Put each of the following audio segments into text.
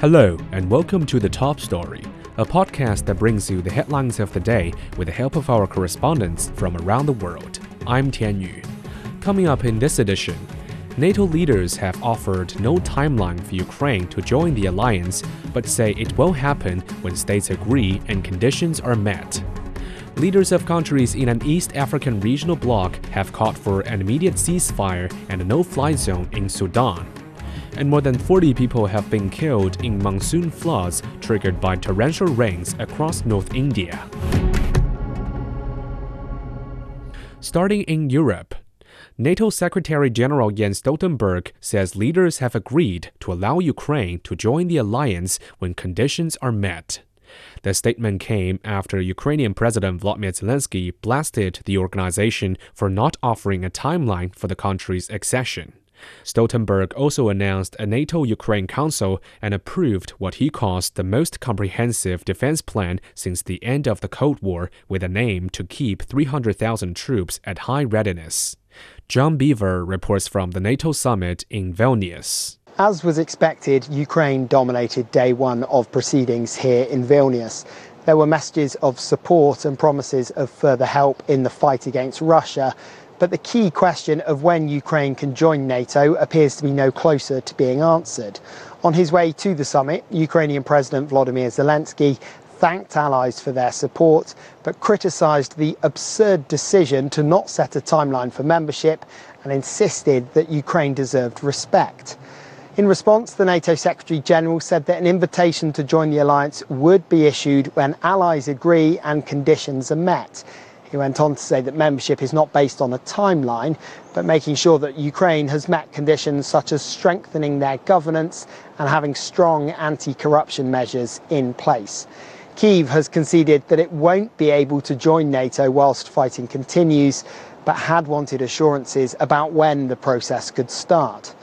Hello, and welcome to The Top Story, a podcast that brings you the headlines of the day with the help of our correspondents from around the world. I'm Tian Yu. Coming up in this edition, NATO leaders have offered no timeline for Ukraine to join the alliance, but say it will happen when states agree and conditions are met. Leaders of countries in an East African regional bloc have called for an immediate ceasefire and a no fly zone in Sudan. And more than 40 people have been killed in monsoon floods triggered by torrential rains across North India. Starting in Europe, NATO Secretary General Jens Stoltenberg says leaders have agreed to allow Ukraine to join the alliance when conditions are met. The statement came after Ukrainian President Volodymyr Zelensky blasted the organization for not offering a timeline for the country's accession. Stoltenberg also announced a NATO Ukraine Council and approved what he calls the most comprehensive defense plan since the end of the Cold War, with an aim to keep 300,000 troops at high readiness. John Beaver reports from the NATO summit in Vilnius. As was expected, Ukraine dominated day one of proceedings here in Vilnius. There were messages of support and promises of further help in the fight against Russia. But the key question of when Ukraine can join NATO appears to be no closer to being answered. On his way to the summit, Ukrainian President Volodymyr Zelensky thanked allies for their support, but criticised the absurd decision to not set a timeline for membership and insisted that Ukraine deserved respect. In response, the NATO Secretary General said that an invitation to join the alliance would be issued when allies agree and conditions are met. He went on to say that membership is not based on a timeline, but making sure that Ukraine has met conditions such as strengthening their governance and having strong anti corruption measures in place. Kiev has conceded that it won't be able to join NATO whilst fighting continues, but had wanted assurances about when the process could start.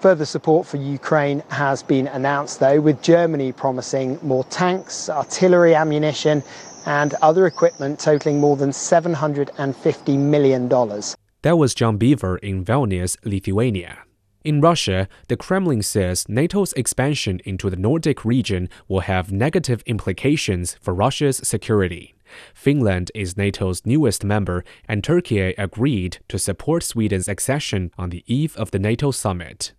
Further support for Ukraine has been announced, though, with Germany promising more tanks, artillery ammunition, and other equipment totaling more than $750 million. That was John Beaver in Vilnius, Lithuania. In Russia, the Kremlin says NATO's expansion into the Nordic region will have negative implications for Russia's security. Finland is NATO's newest member, and Turkey agreed to support Sweden's accession on the eve of the NATO summit.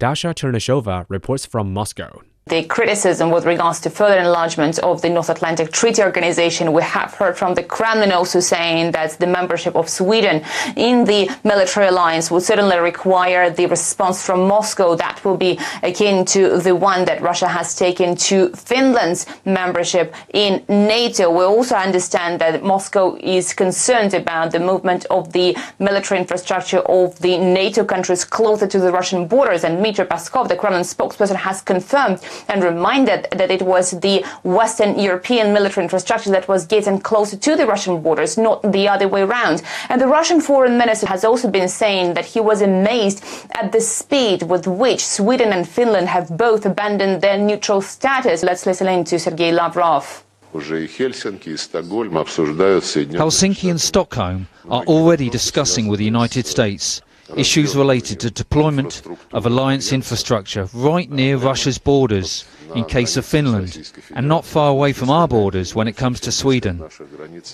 Dasha Chernyshova reports from Moscow the criticism with regards to further enlargement of the North Atlantic Treaty Organization. We have heard from the Kremlin also saying that the membership of Sweden in the military alliance would certainly require the response from Moscow that will be akin to the one that Russia has taken to Finland's membership in NATO. We also understand that Moscow is concerned about the movement of the military infrastructure of the NATO countries closer to the Russian borders. And Dmitry Peskov, the Kremlin spokesperson, has confirmed and reminded that it was the Western European military infrastructure that was getting closer to the Russian borders, not the other way around. And the Russian foreign minister has also been saying that he was amazed at the speed with which Sweden and Finland have both abandoned their neutral status. Let's listen in to Sergei Lavrov. Helsinki and Stockholm are already discussing with the United States issues related to deployment of alliance infrastructure right near Russia's borders in case of Finland and not far away from our borders when it comes to Sweden.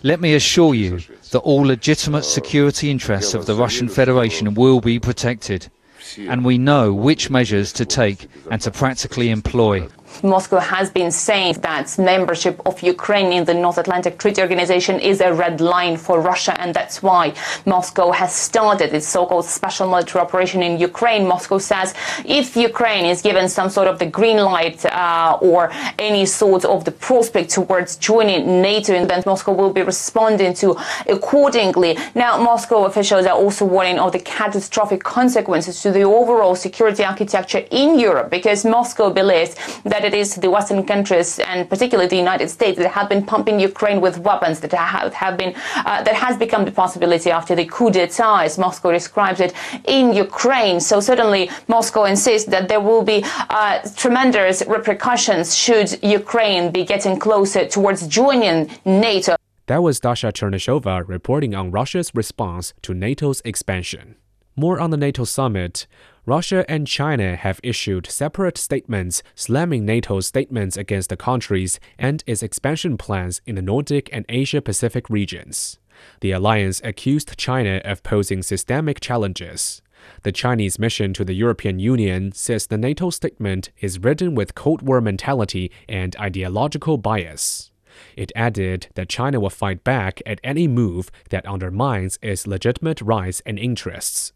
Let me assure you that all legitimate security interests of the Russian Federation will be protected and we know which measures to take and to practically employ. Moscow has been saying that membership of Ukraine in the North Atlantic Treaty Organization is a red line for Russia, and that's why Moscow has started its so-called special military operation in Ukraine. Moscow says if Ukraine is given some sort of the green light uh, or any sort of the prospect towards joining NATO, then Moscow will be responding to accordingly. Now, Moscow officials are also warning of the catastrophic consequences to the overall security architecture in Europe because Moscow believes that that it is the Western countries and particularly the United States that have been pumping Ukraine with weapons that have, have been uh, that has become the possibility after the coup d'état, as Moscow describes it, in Ukraine. So certainly Moscow insists that there will be uh, tremendous repercussions should Ukraine be getting closer towards joining NATO. That was Dasha Chernyshova reporting on Russia's response to NATO's expansion. More on the NATO summit. Russia and China have issued separate statements slamming NATO's statements against the countries and its expansion plans in the Nordic and Asia Pacific regions. The alliance accused China of posing systemic challenges. The Chinese mission to the European Union says the NATO statement is written with Cold War mentality and ideological bias. It added that China will fight back at any move that undermines its legitimate rights and interests.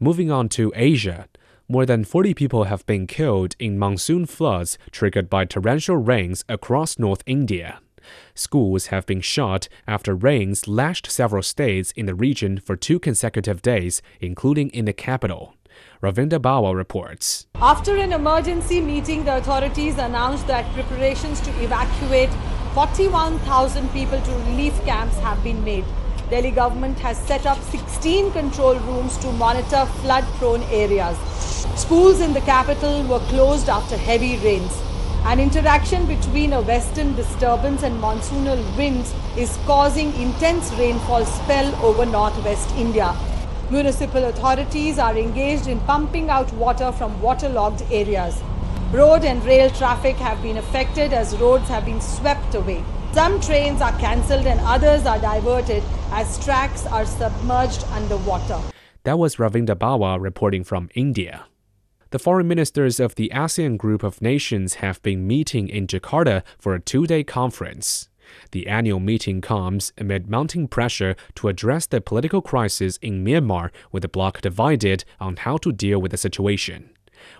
Moving on to Asia, more than 40 people have been killed in monsoon floods triggered by torrential rains across North India. Schools have been shut after rains lashed several states in the region for two consecutive days, including in the capital. Ravinder Bawa reports. After an emergency meeting, the authorities announced that preparations to evacuate 41,000 people to relief camps have been made. Delhi government has set up 16 control rooms to monitor flood prone areas. Schools in the capital were closed after heavy rains. An interaction between a western disturbance and monsoonal winds is causing intense rainfall spell over northwest India. Municipal authorities are engaged in pumping out water from waterlogged areas. Road and rail traffic have been affected as roads have been swept away. Some trains are cancelled and others are diverted as tracks are submerged underwater. That was Ravinder Bawa reporting from India. The foreign ministers of the ASEAN group of nations have been meeting in Jakarta for a two day conference. The annual meeting comes amid mounting pressure to address the political crisis in Myanmar, with the bloc divided on how to deal with the situation.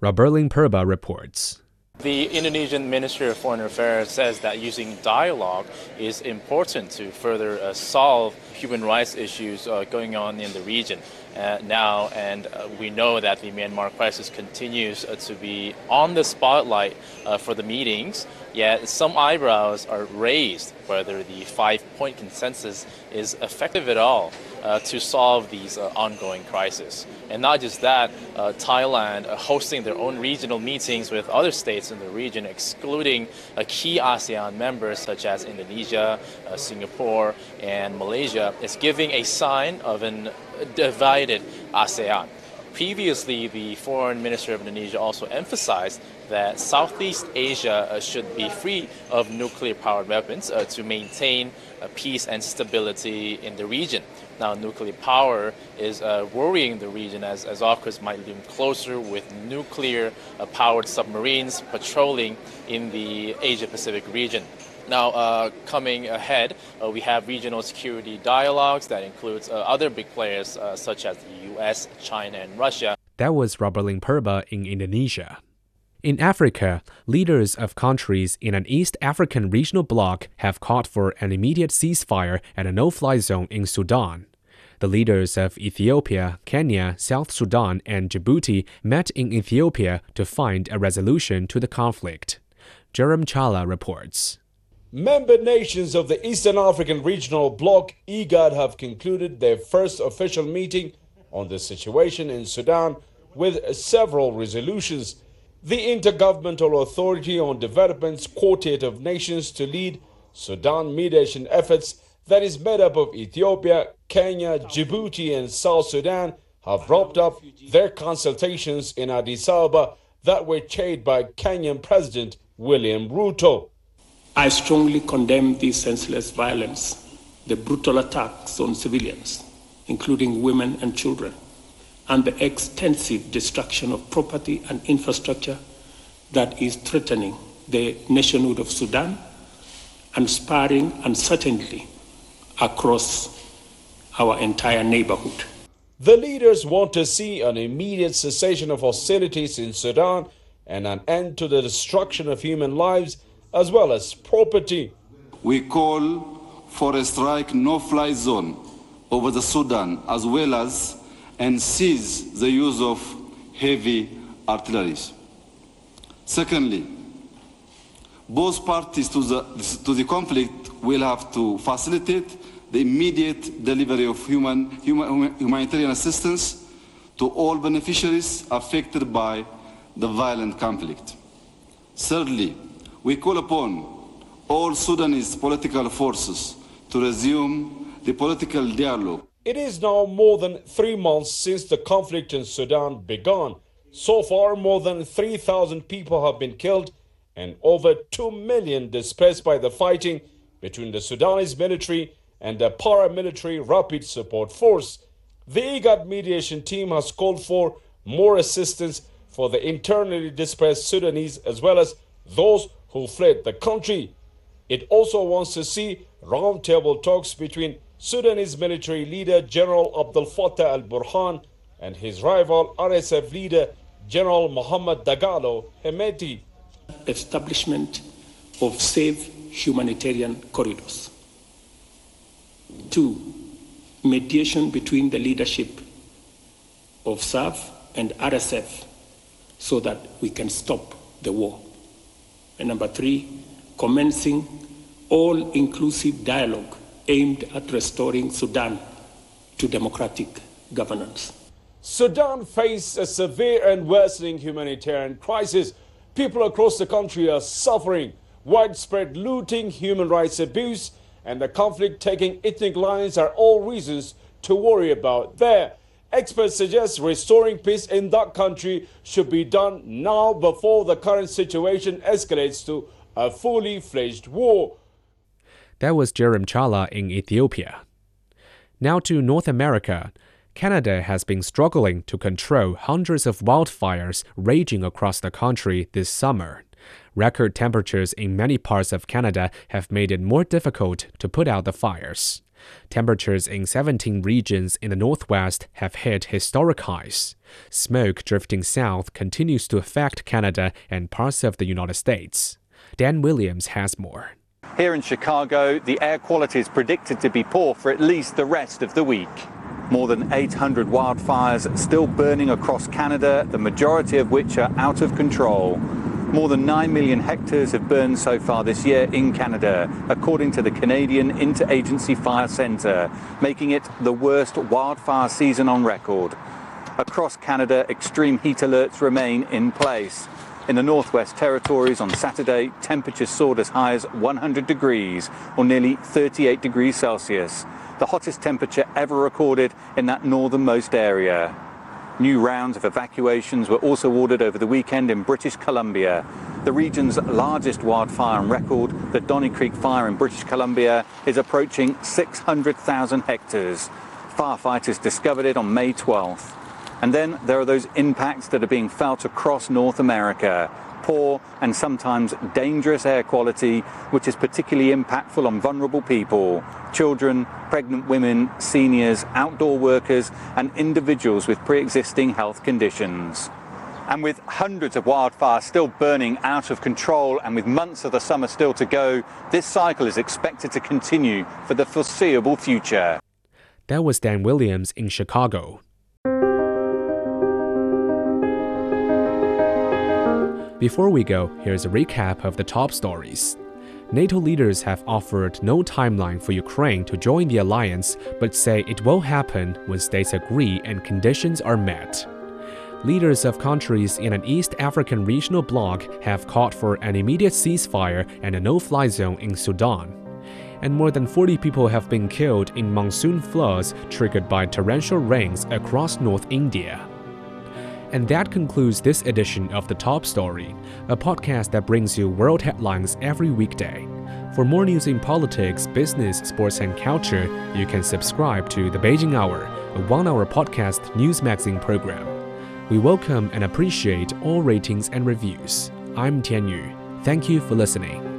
Roberlin Purba reports. The Indonesian Ministry of Foreign Affairs says that using dialogue is important to further uh, solve human rights issues uh, going on in the region uh, now. And uh, we know that the Myanmar crisis continues uh, to be on the spotlight uh, for the meetings, yet some eyebrows are raised whether the five point consensus is effective at all uh, to solve these uh, ongoing crises. And not just that, uh, Thailand uh, hosting their own regional meetings with other states in the region, excluding uh, key ASEAN members such as Indonesia, uh, Singapore, and Malaysia, is giving a sign of an divided ASEAN. Previously, the foreign minister of Indonesia also emphasized that Southeast Asia uh, should be free of nuclear powered weapons uh, to maintain uh, peace and stability in the region. Now, nuclear power is worrying the region as, as AUKUS might loom closer with nuclear powered submarines patrolling in the Asia Pacific region. Now, uh, coming ahead, uh, we have regional security dialogues that includes uh, other big players such as the US, China, and Russia. That was Roberlin Purba in Indonesia. In Africa, leaders of countries in an East African regional bloc have called for an immediate ceasefire and a no fly zone in Sudan. The leaders of Ethiopia, Kenya, South Sudan, and Djibouti met in Ethiopia to find a resolution to the conflict. Girum Chala reports. Member nations of the Eastern African Regional Bloc, IGAD, have concluded their first official meeting on the situation in Sudan with several resolutions. The Intergovernmental Authority on Development's Quartet of Nations to lead Sudan mediation efforts that is made up of Ethiopia, Kenya, Djibouti, and South Sudan have wrapped up their consultations in Addis Ababa that were chaired by Kenyan President William Ruto. I strongly condemn this senseless violence, the brutal attacks on civilians, including women and children, and the extensive destruction of property and infrastructure that is threatening the nationhood of Sudan and spurring uncertainty across our entire neighborhood. The leaders want to see an immediate cessation of hostilities in Sudan and an end to the destruction of human lives as well as property. We call for a strike no fly zone over the Sudan as well as and cease the use of heavy artillery. Secondly, both parties to the, to the conflict will have to facilitate the immediate delivery of human, human, humanitarian assistance to all beneficiaries affected by the violent conflict. Thirdly, we call upon all Sudanese political forces to resume the political dialogue It is now more than three months since the conflict in Sudan began. So far, more than 3,000 people have been killed and over 2 million displaced by the fighting between the Sudanese military and the paramilitary Rapid Support Force. The IGAD mediation team has called for more assistance for the internally displaced Sudanese as well as those who fled the country. It also wants to see roundtable talks between Sudanese military leader General Abdel Fattah al Burhan and his rival RSF leader General Mohammed Dagalo Hemeti. Establishment of safe humanitarian corridors. Two, mediation between the leadership of SAF and RSF so that we can stop the war. And number three, commencing all inclusive dialogue aimed at restoring Sudan to democratic governance. Sudan faces a severe and worsening humanitarian crisis. People across the country are suffering widespread looting, human rights abuse, and the conflict taking ethnic lines are all reasons to worry about there. Experts suggest restoring peace in that country should be done now before the current situation escalates to a fully fledged war. That was Girum Chala in Ethiopia. Now to North America. Canada has been struggling to control hundreds of wildfires raging across the country this summer. Record temperatures in many parts of Canada have made it more difficult to put out the fires. Temperatures in 17 regions in the northwest have hit historic highs. Smoke drifting south continues to affect Canada and parts of the United States. Dan Williams has more. Here in Chicago, the air quality is predicted to be poor for at least the rest of the week. More than 800 wildfires still burning across Canada, the majority of which are out of control. More than 9 million hectares have burned so far this year in Canada, according to the Canadian Interagency Fire Centre, making it the worst wildfire season on record. Across Canada, extreme heat alerts remain in place. In the Northwest Territories on Saturday, temperatures soared as high as 100 degrees, or nearly 38 degrees Celsius, the hottest temperature ever recorded in that northernmost area. New rounds of evacuations were also ordered over the weekend in British Columbia. The region's largest wildfire on record, the Donnie Creek Fire in British Columbia, is approaching 600,000 hectares. Firefighters discovered it on May 12th. And then there are those impacts that are being felt across North America. Poor and sometimes dangerous air quality, which is particularly impactful on vulnerable people children, pregnant women, seniors, outdoor workers, and individuals with pre existing health conditions. And with hundreds of wildfires still burning out of control and with months of the summer still to go, this cycle is expected to continue for the foreseeable future. That was Dan Williams in Chicago. Before we go, here's a recap of the top stories. NATO leaders have offered no timeline for Ukraine to join the alliance, but say it will happen when states agree and conditions are met. Leaders of countries in an East African regional bloc have called for an immediate ceasefire and a no fly zone in Sudan. And more than 40 people have been killed in monsoon floods triggered by torrential rains across North India. And that concludes this edition of The Top Story, a podcast that brings you world headlines every weekday. For more news in politics, business, sports, and culture, you can subscribe to The Beijing Hour, a one hour podcast news magazine program. We welcome and appreciate all ratings and reviews. I'm Tian Yu. Thank you for listening.